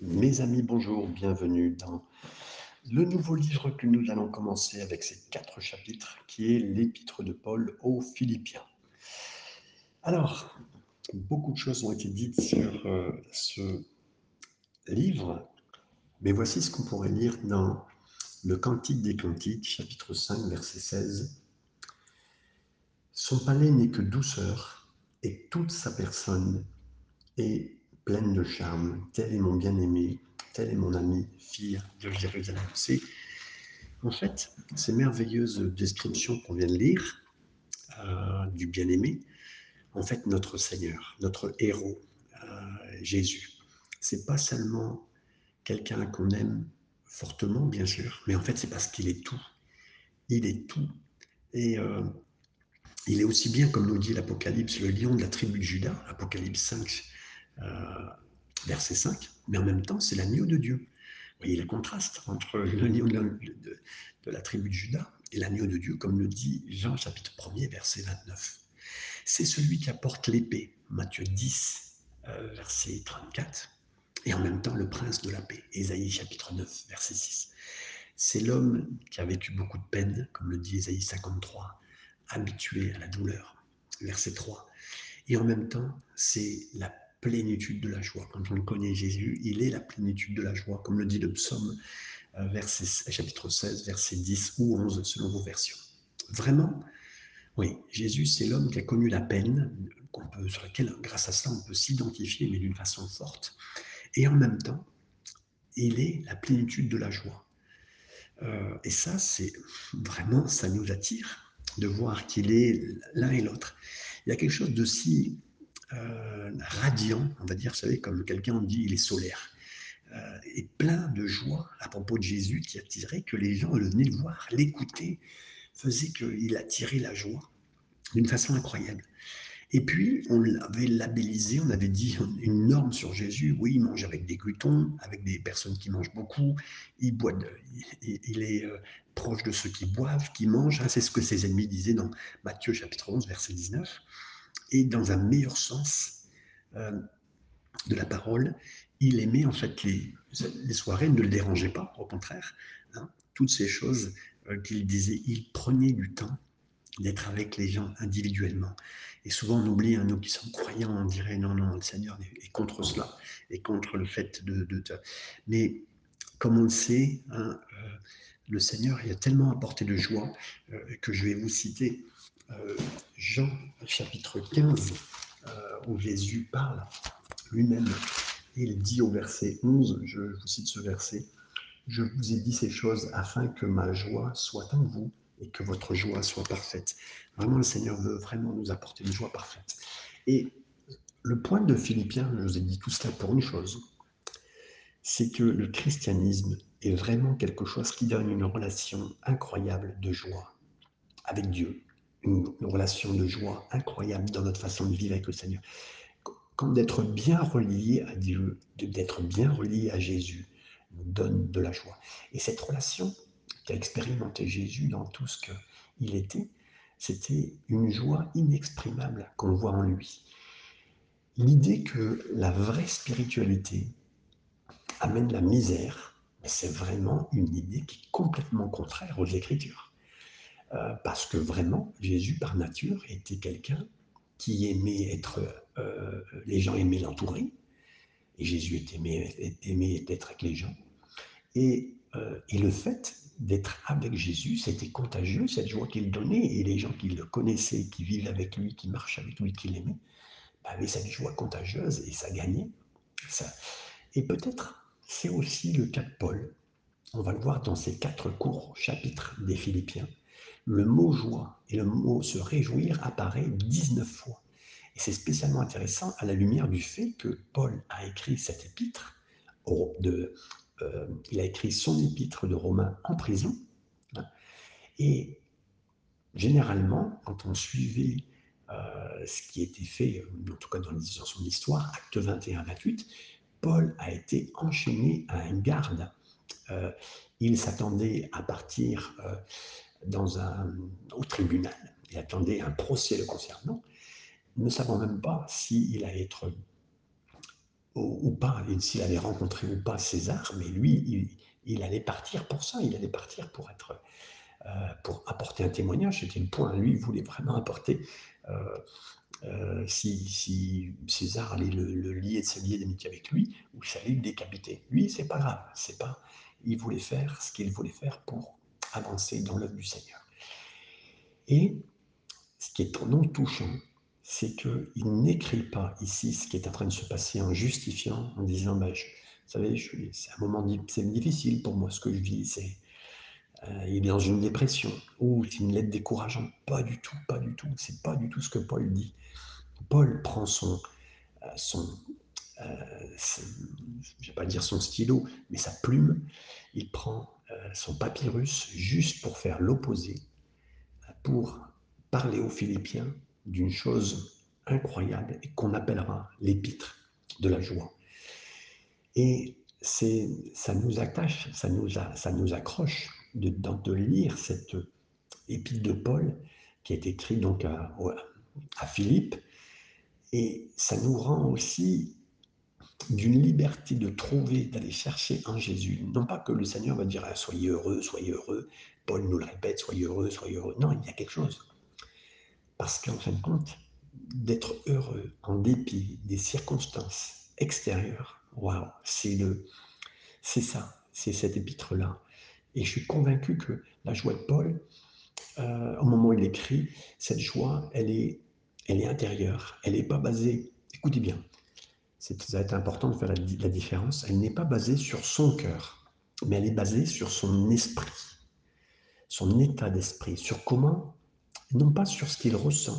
Mes amis, bonjour, bienvenue dans le nouveau livre que nous allons commencer avec ces quatre chapitres, qui est l'épître de Paul aux Philippiens. Alors, beaucoup de choses ont été dites sur euh, ce livre, mais voici ce qu'on pourrait lire dans le Cantique des Cantiques, chapitre 5, verset 16. Son palais n'est que douceur, et toute sa personne est pleine de charme. Tel est mon bien-aimé, tel est mon ami, fille de Jérusalem. C'est en fait ces merveilleuses descriptions qu'on vient de lire euh, du bien-aimé, en fait notre Seigneur, notre héros, euh, Jésus. C'est pas seulement quelqu'un qu'on aime fortement, bien sûr, mais en fait c'est parce qu'il est tout. Il est tout. Et euh, il est aussi bien, comme nous dit l'Apocalypse, le lion de la tribu de Judas, Apocalypse 5, euh, verset 5, mais en même temps, c'est l'agneau de Dieu. Vous voyez le contraste entre l'agneau de, de, la tribu de Judas et l'agneau de Dieu, comme le dit Jean chapitre 1er, verset 29. C'est celui qui apporte l'épée, Matthieu 10, euh, verset 34, et en même temps le prince de la paix, Ésaïe chapitre 9, verset 6. C'est l'homme qui a vécu beaucoup de peine, comme le dit Ésaïe 53, habitué à la douleur, verset 3. Et en même temps, c'est la plénitude de la joie. Quand on connaît Jésus, il est la plénitude de la joie, comme le dit le psaume euh, verset, chapitre 16, verset 10 ou 11, selon vos versions. Vraiment, oui, Jésus, c'est l'homme qui a connu la peine, peut, sur laquelle, grâce à ça, on peut s'identifier, mais d'une façon forte. Et en même temps, il est la plénitude de la joie. Euh, et ça, c'est vraiment, ça nous attire de voir qu'il est l'un et l'autre. Il y a quelque chose de si euh, radiant, on va dire, vous savez, comme quelqu'un dit, il est solaire, euh, et plein de joie à propos de Jésus qui attirait que les gens venaient le voir, l'écouter, faisait qu'il attirait la joie d'une façon incroyable. Et puis, on l'avait labellisé, on avait dit une norme sur Jésus. Oui, il mange avec des glutons, avec des personnes qui mangent beaucoup. Il, boit il, est euh, proche de ceux qui boivent, qui mangent. Hein, c'est ce que ses ennemis disaient dans Matthieu chapitre 11, verset 19 et dans un meilleur sens euh, de la parole, il aimait en fait les, les, soirées, ne le dérangeaient pas, au contraire. Hein. toutes ces choses euh, qu'il disait, il prenait du temps d'être avec les gens individuellement. Et souvent, on oublie, hein, nous qui sommes croyants, on dirait non, non, le Seigneur est contre cela, et contre le fait de... de, Mais comme on le sait, hein, euh, le Seigneur a tellement apporté de joie que je vais vous citer Jean chapitre 15, euh, où Jésus parle lui-même. Il dit au verset 11, je vous cite ce verset, Je vous ai dit ces choses afin que ma joie soit en vous et que votre joie soit parfaite. Vraiment, le Seigneur veut vraiment nous apporter une joie parfaite. Et le point de Philippiens, je vous ai dit tout cela pour une chose, c'est que le christianisme est vraiment quelque chose qui donne une relation incroyable de joie avec Dieu, une, relation de joie incroyable dans notre façon de vivre avec le Seigneur. Comme d'être bien relié à Dieu, d'être bien relié à Jésus, nous donne de la joie. Et cette relation qu'a expérimenté Jésus dans tout ce qu'il était, c'était une joie inexprimable qu'on voit en lui. L'idée que la vraie spiritualité amène la misère, c'est vraiment une idée qui est complètement contraire aux Écritures. Euh, parce que vraiment, Jésus, par nature, était quelqu'un qui aimait être, euh, les gens aimaient l'entourer, et Jésus était aimé, aimé d'être avec les gens. Et, euh, et le fait d'être avec Jésus, c'était contagieux, cette joie qu'il donnait, et les gens qui le connaissaient, qui vivaient avec lui, qui marchaient avec lui, qui l'aimaient, bah, avaient cette joie contagieuse, et ça gagnait. Et peut-être c'est aussi le cas de Paul. On va le voir dans ces quatre courts chapitres des Philippiens le mot joie et le mot se réjouir apparaît 19 fois. Et c'est spécialement intéressant à la lumière du fait que Paul a écrit cette épître, euh, il a écrit son épître de Romains en prison. Et généralement, quand on suivait euh, ce qui était fait, en tout cas dans son histoire, acte 21-28, Paul a été enchaîné à un garde. Euh, il s'attendait à partir au tribunal. Il attendait un procès le concernant, ne savant même pas s'il allait être ou, pas, s'il avait rencontré ou pas César, mais lui, il, allait partir pour ça, il allait partir euh, pour apporter un témoignage. C'était le point. Lui, il voulait vraiment apporter. Euh, euh, si, César allait le, lier, se lier d'amitié avec lui, ou allait le décapiter. Lui, c'est pas grave. C'est pas. Il voulait faire ce qu'il voulait faire pour avancer dans l'œuvre du Seigneur. Et ce qui est non touchant, c'est qu'il n'écrit pas ici ce qui est en train de se passer en justifiant, en disant, bah, vous savez, c'est un moment difficile pour moi ce que je vis, c'est, euh, il est dans une dépression, ou c'est une lettre décourageante. Pas du tout, pas du tout. C'est pas du tout ce que Paul dit. Paul prend son, euh, son, euh, je vais pas dire son stylo, mais sa plume, il prend son papyrus juste pour faire l'opposé, pour parler aux Philippiens d'une chose incroyable et qu'on appellera l'épître de la joie. Et c'est, ça nous attache, ça nous, ça nous accroche de, de, lire cette épître de Paul qui est écrite donc à Philippe. Et ça nous rend aussi d'une liberté de trouver, d'aller chercher en Jésus. Non pas que le Seigneur va dire ah, soyez heureux, soyez heureux. Paul nous le répète, soyez heureux, soyez heureux. Non, il y a quelque chose. Parce qu'en fin de compte, d'être heureux en dépit des circonstances extérieures, waouh, c'est le, c'est ça, c'est cette épître-là. Et je suis convaincu que la joie de Paul, euh, au moment où il écrit, cette joie, elle est, elle est intérieure. Elle n'est pas basée, écoutez bien, ça va être important de faire la, différence, elle n'est pas basée sur son cœur, mais elle est basée sur son esprit, son état d'esprit, sur comment non pas sur ce qu'il ressent,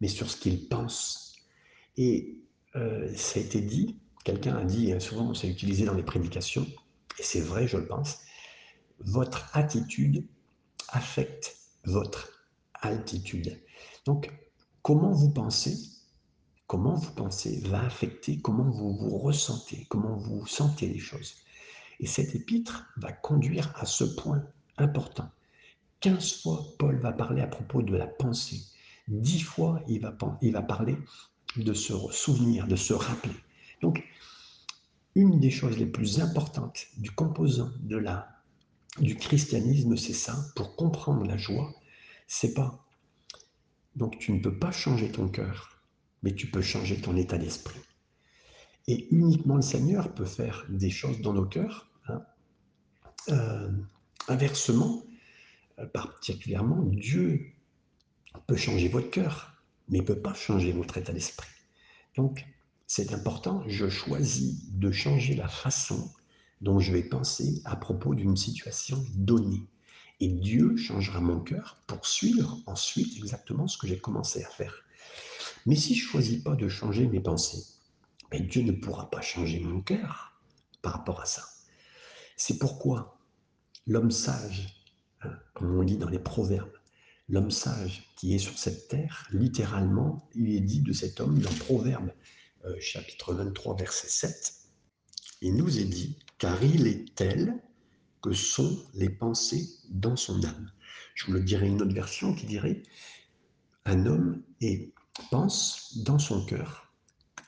mais sur ce qu'il pense. Et euh, ça a été dit, quelqu'un a dit, hein, souvent c'est utilisé dans les prédications, et c'est vrai, je le pense, votre attitude affecte votre altitude. Donc, comment vous pensez, comment vous pensez va affecter comment vous vous ressentez, comment vous sentez les choses. Et cet épître va conduire à ce point important. 15 fois, Paul va parler à propos de la pensée. 10 fois, il va, il va parler de se souvenir, de se rappeler. Donc, une des choses les plus importantes du composant de la, du christianisme, c'est ça. Pour comprendre la joie, c'est pas. Donc, tu ne peux pas changer ton cœur, mais tu peux changer ton état d'esprit. Et uniquement le Seigneur peut faire des choses dans nos cœurs. Hein. Euh, inversement, euh, particulièrement, Dieu peut changer votre cœur, mais il ne peut pas changer votre état d'esprit. Donc, c'est important, je choisis de changer la façon dont je vais penser à propos d'une situation donnée. Et Dieu changera mon cœur pour suivre ensuite exactement ce que j'ai commencé à faire. Mais si je ne choisis pas de changer mes pensées, ben Dieu ne pourra pas changer mon cœur par rapport à ça. C'est pourquoi l'homme sage comme on lit dans les proverbes. L'homme sage qui est sur cette terre, littéralement, il est dit de cet homme dans Proverbe euh, chapitre 23, verset 7, il nous est dit, car il est tel que sont les pensées dans son âme. Je vous le dirai une autre version qui dirait, un homme et pense dans son cœur,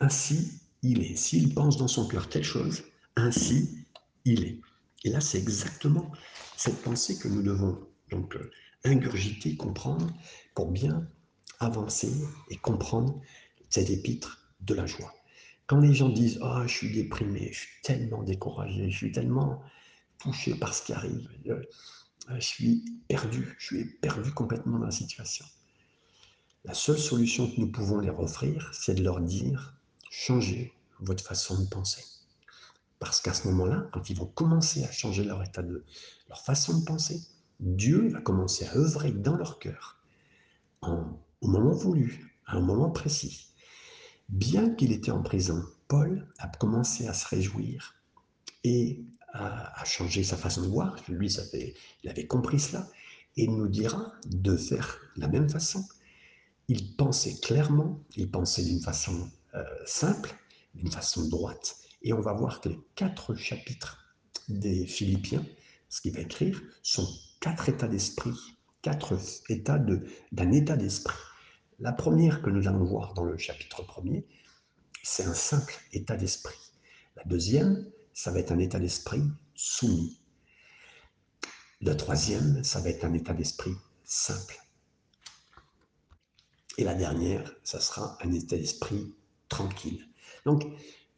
ainsi il est. S'il pense dans son cœur telle chose, ainsi il est. Et là, c'est exactement cette pensée que nous devons donc euh, ingurgiter, comprendre, pour bien avancer et comprendre cette épître de la joie. Quand les gens disent Ah, je suis déprimé, je suis tellement découragé, je suis tellement touché par ce qui arrive, euh, je suis perdu, je suis perdu complètement dans la situation. La seule solution que nous pouvons leur offrir, c'est de leur dire Changez votre façon de penser. Parce qu'à ce moment-là, quand ils vont commencer à changer leur état de leur façon de penser, Dieu va commencer à œuvrer dans leur cœur au moment voulu, à un moment précis. Bien qu'il était en prison, Paul a commencé à se réjouir et à, changer sa façon de voir. Lui, il avait compris cela et il nous dira de faire la même façon. Il pensait clairement, il pensait d'une façon euh, simple, d'une façon droite, et on va voir que les quatre chapitres des Philippiens, ce qu'il va écrire, sont quatre états d'esprit, quatre états d'un état d'esprit. La première que nous allons voir dans le chapitre premier, c'est un simple état d'esprit. La deuxième, ça va être un état d'esprit soumis. La troisième, ça va être un état d'esprit simple. Et la dernière, ça sera un état d'esprit tranquille. Donc,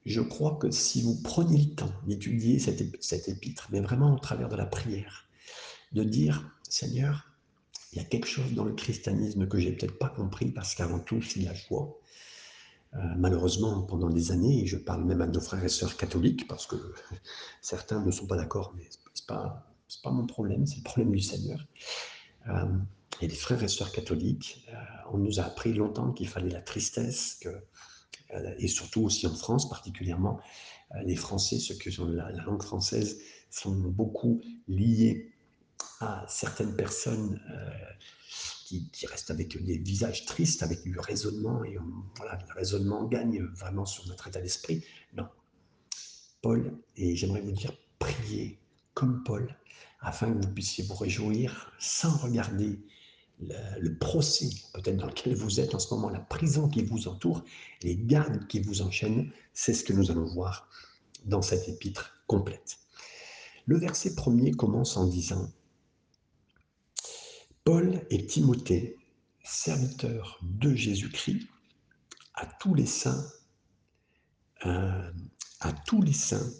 je crois que si vous prenez le temps d'étudier cet épître, mais vraiment au travers de la prière, de dire, Seigneur, il y a quelque chose dans le christianisme que j'ai peut-être pas compris parce qu'avant tout, c'est la joie. Euh, malheureusement, pendant des années, et je parle même à nos frères et sœurs catholiques, parce que certains ne sont pas d'accord, mais ce n'est pas, pas mon problème, c'est le problème du Seigneur. Euh, et les frères et sœurs catholiques, euh, on nous a appris longtemps qu'il fallait la tristesse, euh, et surtout aussi en France particulièrement, euh, les Français, ceux qui ont la, langue française, sont beaucoup liés à certaines personnes euh, qui, restent avec des visages tristes, avec du raisonnement, et voilà, le raisonnement gagne vraiment sur notre état d'esprit. Non. Paul, et j'aimerais vous dire, priez comme Paul, afin que vous puissiez vous réjouir sans regarder le, procès peut-être dans lequel vous êtes en ce moment, la prison qui vous entoure, les gardes qui vous enchaînent, c'est ce que nous allons voir dans cette épître complète. Le verset premier commence en disant Paul et Timothée, serviteurs de Jésus-Christ, à tous les saints, euh, à tous les saints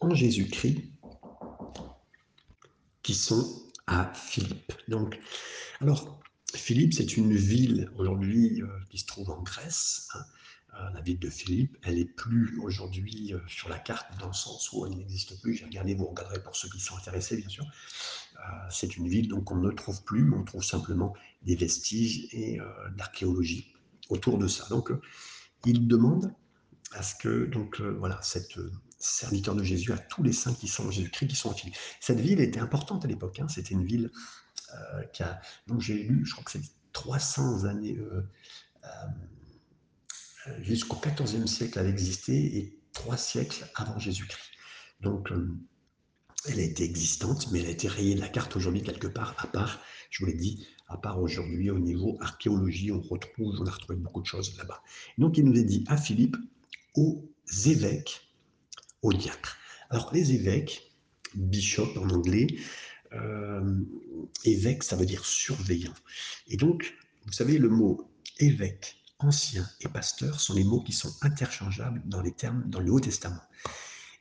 en Jésus-Christ qui sont à Philippe. Donc, alors, Philippe, c'est une ville aujourd'hui euh, qui se trouve en Grèce. Hein. Euh, la ville de Philippe, elle n'est plus aujourd'hui euh, sur la carte dans le sens où elle n'existe plus. J'ai regardé, vous regarderez pour ceux qui sont intéressés, bien sûr. c'est une ville donc on ne trouve plus, mais on trouve simplement des vestiges et d'archéologie autour de ça. Donc, il demande à ce que donc voilà cette serviteur de Jésus à tous les saints qui sont en Jésus-Christ, qui sont en Philippe. Cette ville était importante à l'époque. Hein. C'était une ville euh, qui a, donc j'ai lu, je crois que c'est 300 années, euh, euh, jusqu'au XIVe siècle, elle existait et trois siècles avant Jésus-Christ. Donc, elle a été existante, mais elle a été rayée de la carte aujourd'hui quelque part, à part, je vous l'ai dit, à part aujourd'hui au niveau archéologie, on retrouve, on a retrouvé beaucoup de choses là-bas. Donc il nous est dit à Philippe, aux évêques aux diacres. Alors les évêques, bishop en anglais, euh, évêque, ça veut dire surveillant. Et donc, vous savez, le mot évêque, ancien et pasteur sont les mots qui sont interchangeables dans les termes dans le Haut Testament.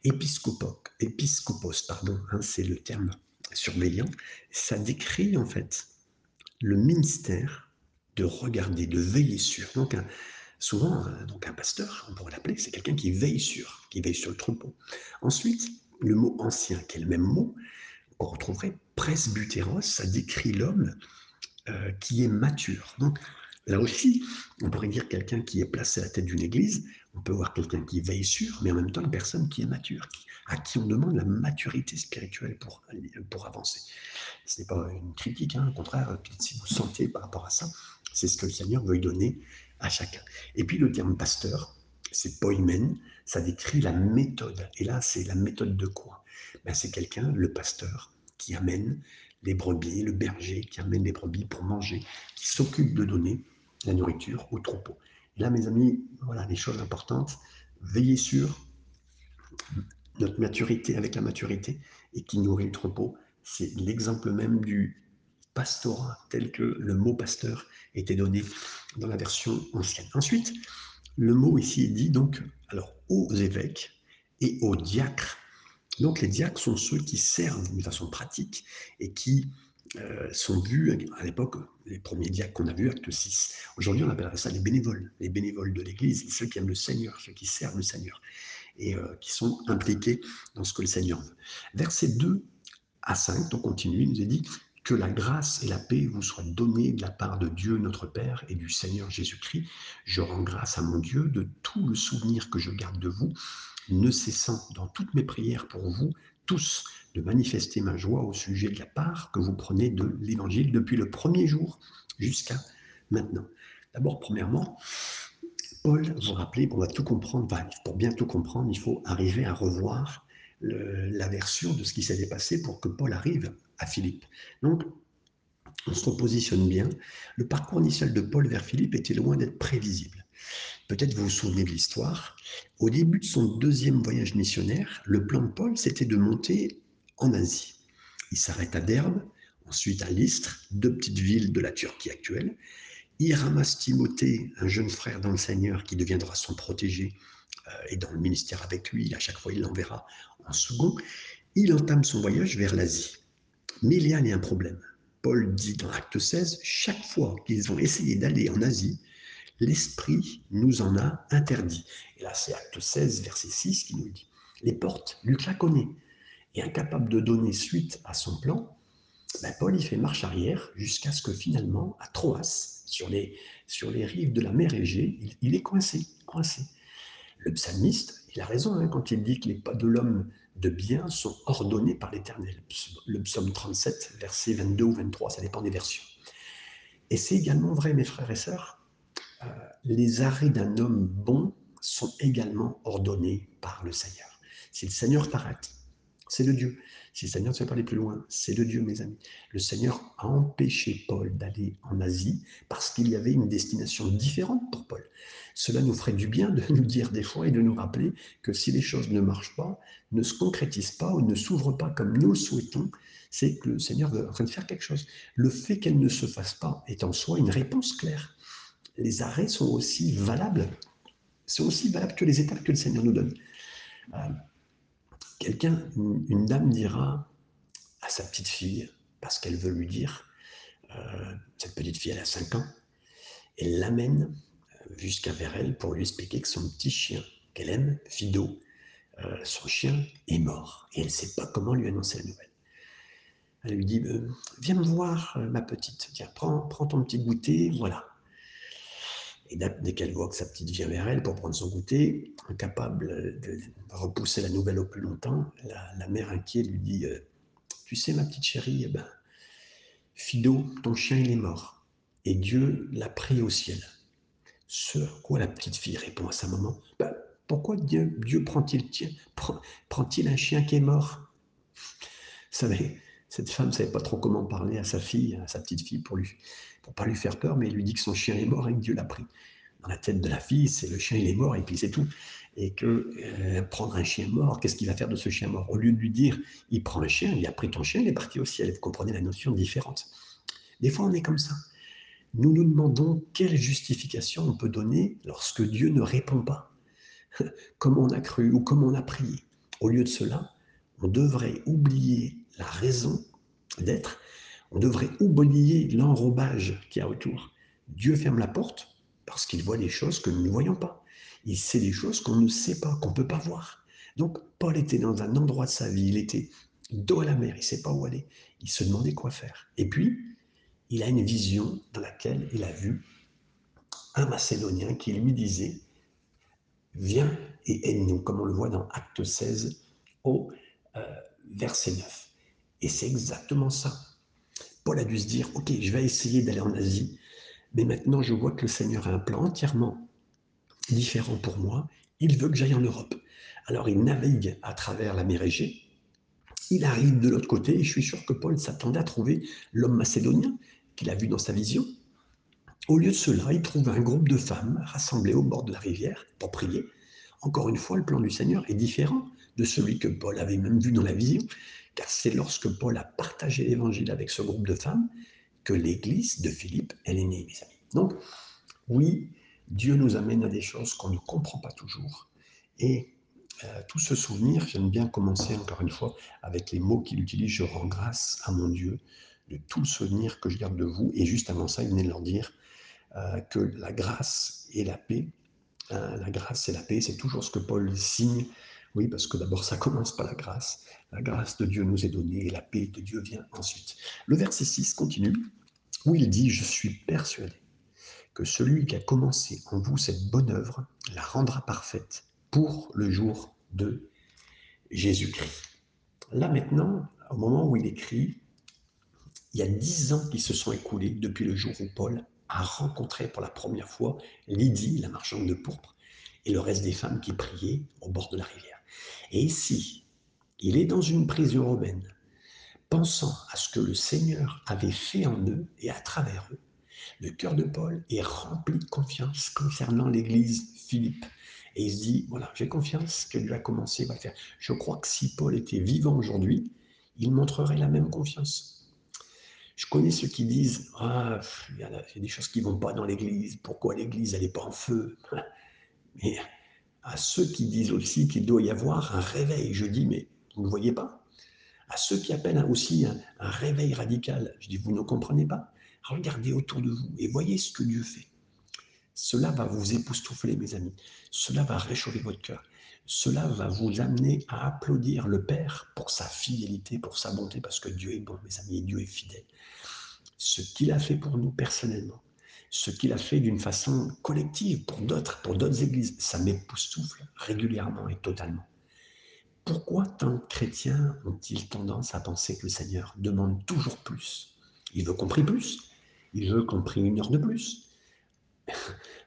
Épiscopos, épiscopos pardon, hein, c'est le terme surveillant. Ça décrit en fait le ministère de regarder, de veiller sur. Donc un, Souvent, euh, donc un pasteur, on pourrait l'appeler, c'est quelqu'un qui veille sur, qui veille sur le troupeau. Ensuite, le mot ancien, qui est le même mot, on retrouverait presbytéros, ça décrit l'homme euh, qui est mature. Donc, là aussi, on pourrait dire quelqu'un qui est placé à la tête d'une église, on peut voir quelqu'un qui veille sur, mais en même temps une personne qui est mature, à qui on demande la maturité spirituelle pour, pour avancer. Ce n'est pas une critique, hein, au contraire, si vous sentez par rapport à ça, c'est ce que le Seigneur veut donner chacun. Et puis le terme pasteur, c'est poimen, ça décrit la méthode. Et là, c'est la méthode de quoi? Ben, C'est quelqu'un, le pasteur, qui amène les brebis, le berger qui amène les brebis pour manger, qui s'occupe de donner la nourriture au troupeau. Là, mes amis, voilà les choses importantes. Veillez sur notre maturité avec la maturité et qui nourrit le troupeau. C'est l'exemple même du pastorat tel que le mot pasteur était donné dans la version ancienne. Ensuite, le mot ici est dit donc alors aux évêques et aux diacres. Donc les diacres sont ceux qui servent d'une façon pratique et qui euh, sont vus à l'époque, les premiers diacres qu'on a vus, acte 6. Aujourd'hui, on appellerait ça les bénévoles, les bénévoles de l'Église, ceux qui aiment le Seigneur, ceux qui servent le Seigneur et euh, qui sont impliqués dans ce que le Seigneur veut. Verset 2 à 5, donc continue, il nous est dit que la grâce et la paix vous soient données de la part de Dieu notre Père et du Seigneur Jésus-Christ. Je rends grâce à mon Dieu de tout le souvenir que je garde de vous, ne cessant dans toutes mes prières pour vous tous de manifester ma joie au sujet de la part que vous prenez de l'Évangile depuis le premier jour jusqu'à maintenant. D'abord, premièrement, Paul, vous rappelez, on va tout comprendre, pour bien tout comprendre, il faut arriver à revoir la version de ce qui s'était passé pour que Paul arrive Philippe. Donc, on se positionne bien. Le parcours initial de Paul vers Philippe était loin d'être prévisible. Peut-être vous vous souvenez de l'histoire. Au début de son deuxième voyage missionnaire, le plan de Paul, c'était de monter en Asie. Il s'arrête à Derbe, ensuite à Lystre, deux petites villes de la Turquie actuelle. Il ramasse Timothée, un jeune frère dans le Seigneur qui deviendra son protégé euh, et dans le ministère avec lui. À chaque fois, il l'enverra en second. Il entame son voyage vers l'Asie. Mais il y a un problème. Paul dit dans Acte 16, chaque fois qu'ils ont essayé d'aller en Asie, l'Esprit nous en a interdit. Et là, c'est Acte 16, verset 6 qui nous dit, les portes, Luc la connaît, et incapable de donner suite à son plan, ben Paul y fait marche arrière jusqu'à ce que finalement, à Troas, sur les, sur les rives de la mer Égée, il, il, est coincé, coincé. Le psalmiste, il a raison hein, quand il dit que les pas de l'homme de bien sont ordonnés par l'Éternel. Le psaume 37, verset 22 ou 23, ça dépend des versions. Et c'est également vrai, mes frères et sœurs, euh, les arrêts d'un homme bon sont également ordonnés par le Seigneur. Si le Seigneur t'arrête, c'est de Dieu. Si le Seigneur ne fait pas aller plus loin, c'est de Dieu, mes amis. Le Seigneur a empêché Paul d'aller en Asie parce qu'il y avait une destination différente pour Paul. Cela nous ferait du bien de nous dire des fois et de nous rappeler que si les choses ne marchent pas, ne se concrétisent pas ou ne s'ouvrent pas comme nous le souhaitons, c'est que le Seigneur est en train de faire quelque chose. Le fait qu'elle ne se fasse pas est en soi une réponse claire les arrêts sont aussi valables, sont aussi valables que les étapes que le Seigneur nous donne. Euh, quelqu'un, une, dame dira à sa petite fille, parce qu'elle veut lui dire, euh, cette petite fille, elle a 5 ans, elle l'amène euh, jusqu'à vers elle pour lui expliquer que son petit chien qu'elle aime, Fido, son chien est mort et elle ne sait pas comment lui annoncer la nouvelle. Elle lui dit Viens me voir, ma petite, tiens, prends, prends ton petit goûter, voilà. Et dès qu'elle voit que sa petite vient vers elle pour prendre son goûter, incapable de repousser la nouvelle au plus longtemps, la, mère inquiète lui dit euh, Tu sais, ma petite chérie, eh ben, Fido, ton chien, il est mort. Et Dieu l'a pris au ciel. Ce quoi la petite fille répond à sa maman ben, Pourquoi Dieu, prend-il prend, un chien qui est mort? Cette femme ne savait pas trop comment parler à sa fille, à sa petite fille, pour lui, pour pas lui faire peur, mais il lui dit que son chien est mort et que Dieu l'a pris. Dans la tête de la fille, c'est le chien il est mort et puis c'est tout. Et que euh, prendre un chien mort, qu'est-ce qu'il va faire de ce chien mort? Au lieu de lui dire, il prend un chien, il a pris ton chien, il est parti au ciel. Vous comprenez la notion différente. Des fois, on est comme ça. Nous nous demandons quelle justification on peut donner lorsque Dieu ne répond pas, comme on a cru ou comme on a prié. Au lieu de cela, on devrait oublier la raison d'être, on devrait oublier l'enrobage qu'il y a autour. Dieu ferme la porte parce qu'il voit des choses que nous ne voyons pas. Il sait des choses qu'on ne sait pas, qu'on ne peut pas voir. Donc Paul était dans un endroit de sa vie, il était dos à la mer, il ne sait pas où aller, il se demandait quoi faire. Et puis, il a une vision dans laquelle il a vu un Macédonien qui lui disait, viens et aide-nous, comme on le voit dans Acte 16 au euh, verset 9. Et c'est exactement ça. Paul a dû se dire, OK, je vais essayer d'aller en Asie, mais maintenant je vois que le Seigneur a un plan entièrement différent pour moi. Il veut que j'aille en Europe. Alors il navigue à travers la mer Égée. Il arrive de l'autre côté et je suis sûr que Paul s'attendait à trouver l'homme macédonien qu'il a vu dans sa vision. Au lieu de cela, il trouve un groupe de femmes rassemblées au bord de la rivière pour prier. Encore une fois, le plan du Seigneur est différent de celui que Paul avait même vu dans la vision car c'est lorsque Paul a partagé l'évangile avec ce groupe de femmes que l'église de Philippe, elle est née, mes amis. Donc, oui, Dieu nous amène à des choses qu'on ne comprend pas toujours. Et euh, tout ce souvenir, j'aime bien commencer encore une fois avec les mots qu'il utilise, je rends grâce à mon Dieu de tout le souvenir que je garde de vous. Et juste avant ça, il venait de leur dire euh, que la grâce et la paix, hein, la grâce et la paix, c'est toujours ce que Paul signe oui, parce que d'abord, ça commence par la grâce. La grâce de Dieu nous est donnée et la paix de Dieu vient ensuite. Le verset 6 continue, où il dit, je suis persuadé que celui qui a commencé en vous cette bonne œuvre la rendra parfaite pour le jour de Jésus-Christ. Là maintenant, au moment où il écrit, il y a dix ans qui se sont écoulés depuis le jour où Paul a rencontré pour la première fois Lydie, la marchande de pourpre, et le reste des femmes qui priaient au bord de la rivière. Et si il est dans une prison romaine, pensant à ce que le Seigneur avait fait en eux et à travers eux, Le cœur de Paul est rempli de confiance concernant l'église Philippe. Et il se dit, voilà, j'ai confiance que Dieu a commencé, va faire. Je crois que si Paul était vivant aujourd'hui, il montrerait la même confiance. Je connais ceux qui disent, ah, il y, a des choses qui ne vont pas dans l'église, pourquoi l'église, n'est pas en feu? à ceux qui disent aussi qu'il doit y avoir un réveil, je dis, mais vous ne voyez pas? À ceux qui appellent aussi un, réveil radical, je dis, vous ne comprenez pas? Regardez autour de vous et voyez ce que Dieu fait. Cela va vous époustoufler, mes amis. Cela va réchauffer votre cœur. Cela va vous amener à applaudir le Père pour sa fidélité, pour sa bonté, parce que Dieu est bon, mes amis, et Dieu est fidèle. Ce qu'il a fait pour nous personnellement, ce qu'il a fait d'une façon collective pour d'autres, pour d'autres églises, ça m'époustoufle régulièrement et totalement. Pourquoi tant de chrétiens ont-ils tendance à penser que le Seigneur demande toujours plus? Il veut qu'on prie plus, il veut qu'on prie une heure de plus,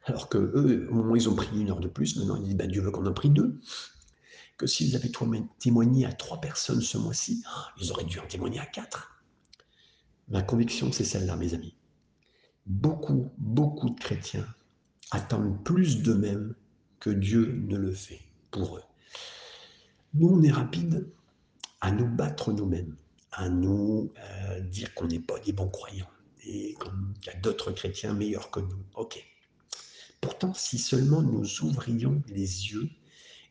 alors que eux, au moment où ils ont prié une heure de plus, maintenant ils disent ben, Dieu veut qu'on en prie deux. Que s'ils avaient témoigné à trois personnes ce mois-ci, ils auraient dû en témoigner à quatre. Ma conviction, c'est celle-là, mes amis. Beaucoup, beaucoup de chrétiens attendent plus d'eux-mêmes que Dieu ne le fait pour eux. Nous, on est rapide à nous battre nous-mêmes, à nous euh, dire qu'on n'est pas des bons croyants et qu'il y a d'autres chrétiens meilleurs que nous. Ok. Pourtant, si seulement nous ouvrions les yeux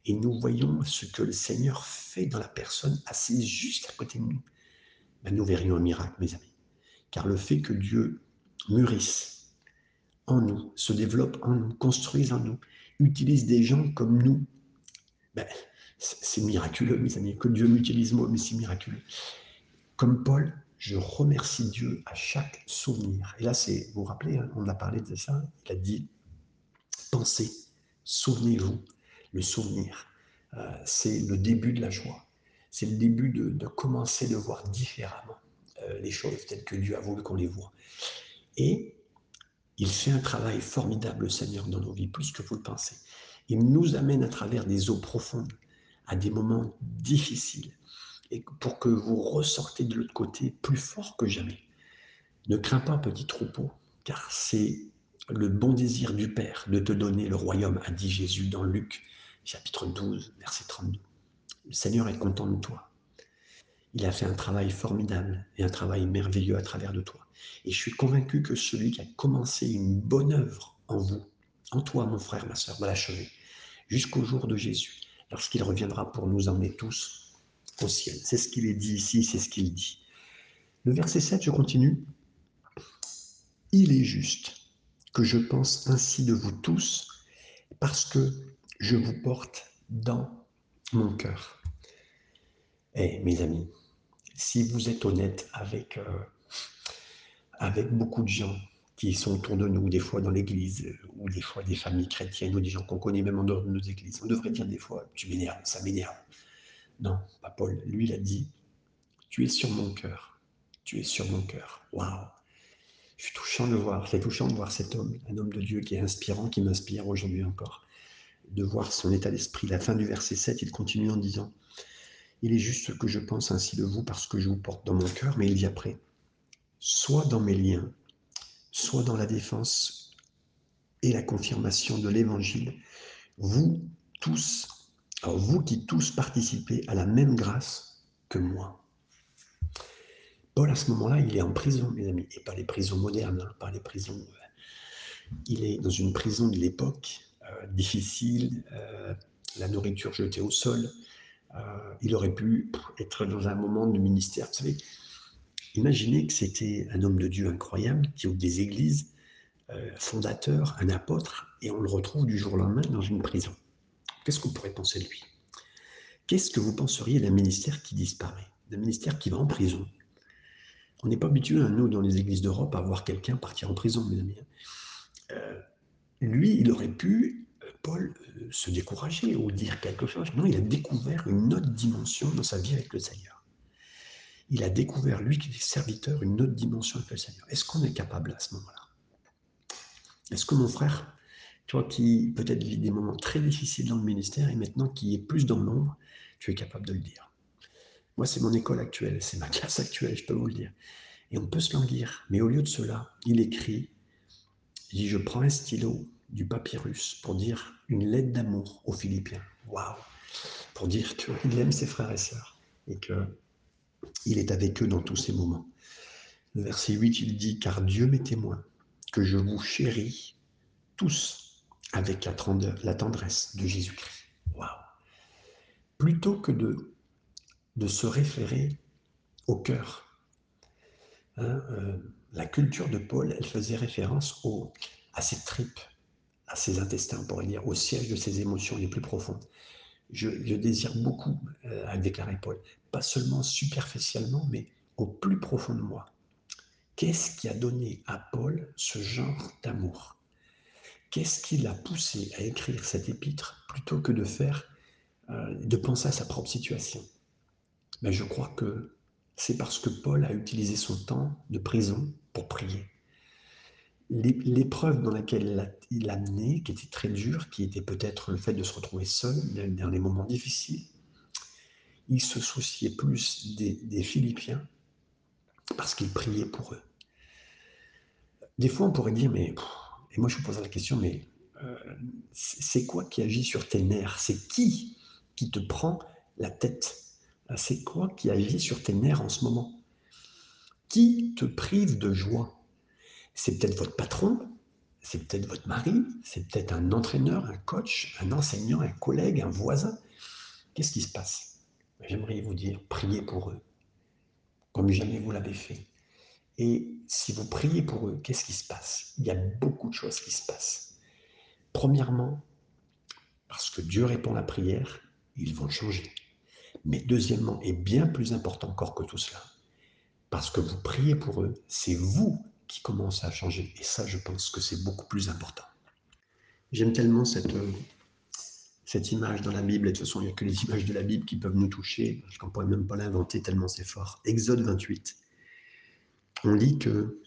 et nous voyons ce que le Seigneur fait dans la personne assise juste à côté de nous, ben nous verrions un miracle, mes amis. Car le fait que Dieu mûrisse en nous, se développe en nous, construise en nous, utilise des gens comme nous, ben, c'est miraculeux, mes amis. Que Dieu m'utilise moi, mais c'est miraculeux. Comme Paul, je remercie Dieu à chaque souvenir. Et là, c'est, vous vous rappelez, hein, on a parlé de ça, il a dit, pensez, souvenez-vous, le souvenir, euh, c'est le début de la joie. C'est le début de, commencer de voir différemment euh, les choses telles que Dieu a voulu qu'on les voit. Et il fait un travail formidable, le Seigneur, dans nos vies, plus que vous le pensez. Il nous amène à travers des eaux profondes, à des moments difficiles, et pour que vous ressortez de l'autre côté plus fort que jamais. Ne crains pas, petit troupeau, car c'est le bon désir du Père de te donner le royaume, a dit Jésus dans Luc chapitre 12, verset 32. Le Seigneur est content de toi. Il a fait un travail formidable et un travail merveilleux à travers de toi. Et je suis convaincu que celui qui a commencé une bonne œuvre en vous, en toi, mon frère, ma soeur, va l'achever jusqu'au jour de Jésus, lorsqu'il reviendra pour nous emmener tous au ciel. C'est ce qu'il est dit ici, c'est ce qu'il dit. Le verset 7, je continue. Il est juste que je pense ainsi de vous tous, parce que je vous porte dans mon cœur. Eh, mes amis, si vous êtes honnête avec, euh, avec beaucoup de gens qui sont autour de nous, des fois dans l'église, ou des fois des familles chrétiennes, ou des gens qu'on connaît même en dehors de nos églises, on devrait dire des fois, tu m'énerves, ça m'énerve. Non, pas Paul. Lui, il a dit, tu es sur mon cœur. Tu es sur mon cœur. Waouh. Je suis touchant de voir, c'est touchant de voir cet homme, un homme de Dieu qui est inspirant, qui m'inspire aujourd'hui encore. De voir son état d'esprit. La fin du verset 7, il continue en disant, il est juste que je pense ainsi de vous parce que je vous porte dans mon cœur, mais il dit après, soit dans mes liens, soit dans la défense et la confirmation de l'évangile, vous tous alors vous qui tous participez à la même grâce que moi. Paul, à ce moment-là, il est en prison, mes amis, et pas les prisons modernes, hein, pas les prisons. Euh, il est dans une prison de l'époque, euh, difficile, euh, la nourriture jetée au sol. il aurait pu être dans un moment de ministère. Vous savez, imaginez que c'était un homme de Dieu incroyable qui ouvre des églises, fondateur, un apôtre, et on le retrouve du jour au lendemain dans une prison. Qu'est-ce qu'on pourrait penser de lui? Qu'est-ce que vous penseriez d'un ministère qui disparaît D'un ministère qui va en prison? On n'est pas habitué, à nous, dans les églises d'Europe, à voir quelqu'un partir en prison, mes amis. Euh, lui, il aurait pu, euh, Paul, euh, se décourager ou dire quelque chose. Non, il a découvert une autre dimension dans sa vie avec le Seigneur. Il a découvert, lui qui est serviteur, une autre dimension avec le Seigneur. Est-ce qu'on est capable à ce moment-là? Est-ce que mon frère toi qui peut-être vis des moments très difficiles dans le ministère et maintenant qui est plus dans l'ombre, tu es capable de le dire? Moi, c'est mon école actuelle, c'est ma classe actuelle, je peux vous le dire. Et on peut se languir, mais au lieu de cela, il écrit Il dit, je prends un stylo, du papyrus, pour dire une lettre d'amour aux Philippiens. Waouh Pour dire qu'il aime ses frères et sœurs et qu'il est avec eux dans tous ces moments. Le verset 8, il dit, car Dieu m'est témoin que je vous chéris tous avec la tendresse de Jésus-Christ. Waouh Plutôt que de, de se référer au cœur, hein, euh, la culture de Paul, elle faisait référence à ses tripes, à ses intestins, on pourrait dire, au siège de ses émotions les plus profondes. Je, désire beaucoup, euh, a déclaré Paul, pas seulement superficiellement, mais au plus profond de moi. Qu'est-ce qui a donné à Paul ce genre d'amour? Qu'est-ce qui l'a poussé à écrire cet épître plutôt que de faire, euh, de penser à sa propre situation? Mais ben, Je crois que c'est parce que Paul a utilisé son temps de prison pour prier. L'épreuve dans laquelle il a mené, qui était très dure, qui était peut-être le fait de se retrouver seul dans les moments difficiles, il se souciait plus des, Philippiens parce qu'il priait pour eux. Des fois, on pourrait dire, mais, moi je me pose la question, mais euh, c'est quoi qui agit sur tes nerfs? C'est qui qui te prend la tête? C'est quoi qui agit sur tes nerfs en ce moment? Qui te prive de joie? C'est peut-être votre patron, c'est peut-être votre mari, c'est peut-être un entraîneur, un coach, un enseignant, un collègue, un voisin. Qu'est-ce qui se passe? J'aimerais vous dire, priez pour eux, comme jamais vous l'avez fait. Et si vous priez pour eux, qu'est-ce qui se passe? Il y a beaucoup de choses qui se passent. Premièrement, parce que Dieu répond à la prière, ils vont changer. Mais deuxièmement, et bien plus important encore que tout cela, parce que vous priez pour eux, c'est vous qui commence à changer. Et ça, je pense que c'est beaucoup plus important. J'aime tellement cette, euh, cette image dans la Bible, et de toute façon, il n'y a que les images de la Bible qui peuvent nous toucher, parce qu'on ne pourrait même pas l'inventer tellement c'est fort. Exode 28. On lit que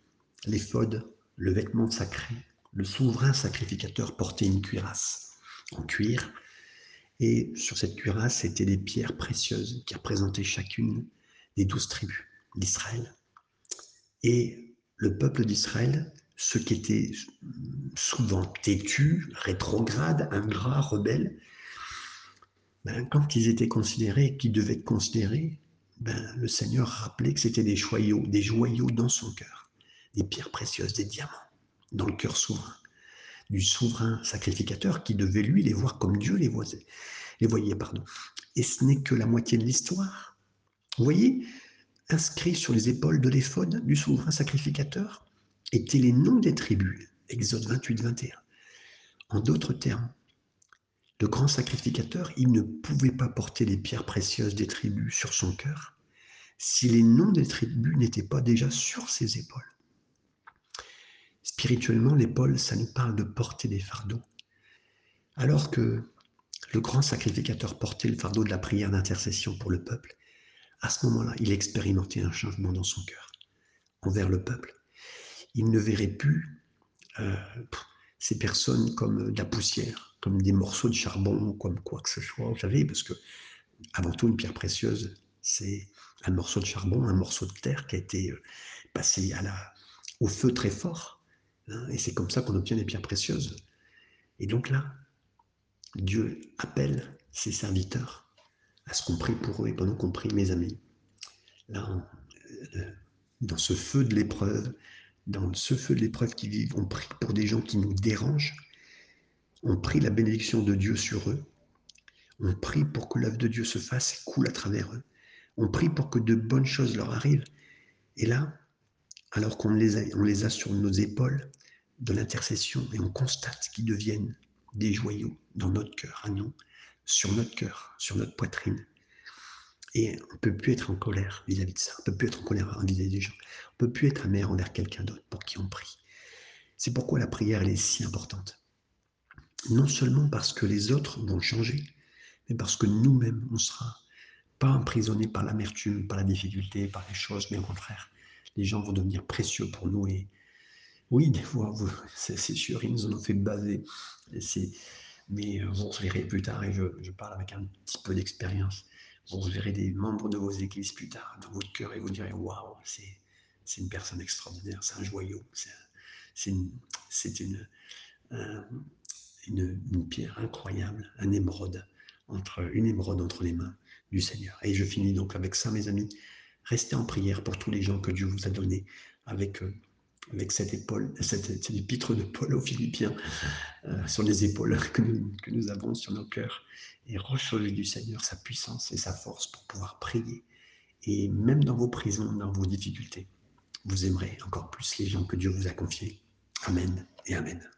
l'éphode, le vêtement sacré, le souverain sacrificateur portait une cuirasse en cuir, et sur cette cuirasse étaient des pierres précieuses qui représentaient chacune des douze tribus d'Israël. Et le peuple d'Israël, ceux qui étaient souvent têtus, rétrogrades, ingrats, rebelles, ben, quand ils étaient considérés, qu'ils devaient être considérés, ben, le Seigneur rappelait que c'était des joyaux, des joyaux dans son cœur, des pierres précieuses, des diamants, dans le cœur souverain, du souverain sacrificateur qui devait lui les voir comme Dieu les voyait. Les voyait pardon. Et ce n'est que la moitié de l'histoire. Vous voyez, inscrits sur les épaules de l'éphode du souverain sacrificateur étaient les noms des tribus. Exode 28-21. En d'autres termes, le grand sacrificateur, il ne pouvait pas porter les pierres précieuses des tribus sur son cœur si les noms des tribus n'étaient pas déjà sur ses épaules. Spirituellement, l'épaule, ça nous parle de porter des fardeaux. Alors que le grand sacrificateur portait le fardeau de la prière d'intercession pour le peuple, à ce moment-là, il expérimentait un changement dans son cœur envers le peuple. Il ne verrait plus euh, ces personnes comme de la poussière, comme des morceaux de charbon, comme quoi que ce soit, vous savez, parce que avant tout, une pierre précieuse, c'est un morceau de charbon, un morceau de terre qui a été euh, passé au feu très fort. Hein, et c'est comme ça qu'on obtient des pierres précieuses. Et donc là, Dieu appelle ses serviteurs à ce qu'on prie pour eux et pendant qu'on prie, mes amis, là, euh, dans ce feu de l'épreuve, dans ce feu de l'épreuve qui vivent, on prie pour des gens qui nous dérangent, on prie la bénédiction de Dieu sur eux, on prie pour que l'œuvre de Dieu se fasse et coule à travers eux, on prie pour que de bonnes choses leur arrivent. Et là, alors qu'on les, a, sur nos épaules de l'intercession et on constate qu'ils deviennent des joyaux dans notre cœur à nous, sur notre cœur, sur notre poitrine. Et on ne peut plus être en colère vis-à-vis de ça. On ne peut plus être en colère vis-à-vis des gens. On ne peut plus être amer envers quelqu'un d'autre pour qui on prie. C'est pourquoi la prière, elle est si importante. Non seulement parce que les autres vont changer, mais parce que nous-mêmes, on sera pas emprisonnés par l'amertume, par la difficulté, par les choses, mais au contraire, les gens vont devenir précieux pour nous. Et oui, des fois, c'est sûr, ils nous en ont fait. C'est mais euh, vous verrez plus tard, et je, parle avec un petit peu d'expérience, vous verrez des membres de vos églises plus tard dans votre cœur et vous direz Waouh, c'est une personne extraordinaire, c'est un joyau, c'est une, une, une, pierre incroyable, un émeraude, entre, une émeraude entre les mains du Seigneur. Et je finis donc avec ça, mes amis. Restez en prière pour tous les gens que Dieu vous a donnés avec, euh, avec cette, épaule, cette, cette, épître de Paul aux Philippiens euh, sur les épaules que nous, que nous, avons sur nos cœurs et recevez du Seigneur sa puissance et sa force pour pouvoir prier. Et même dans vos prisons, dans vos difficultés, vous aimerez encore plus les gens que Dieu vous a confiés. Amen et Amen.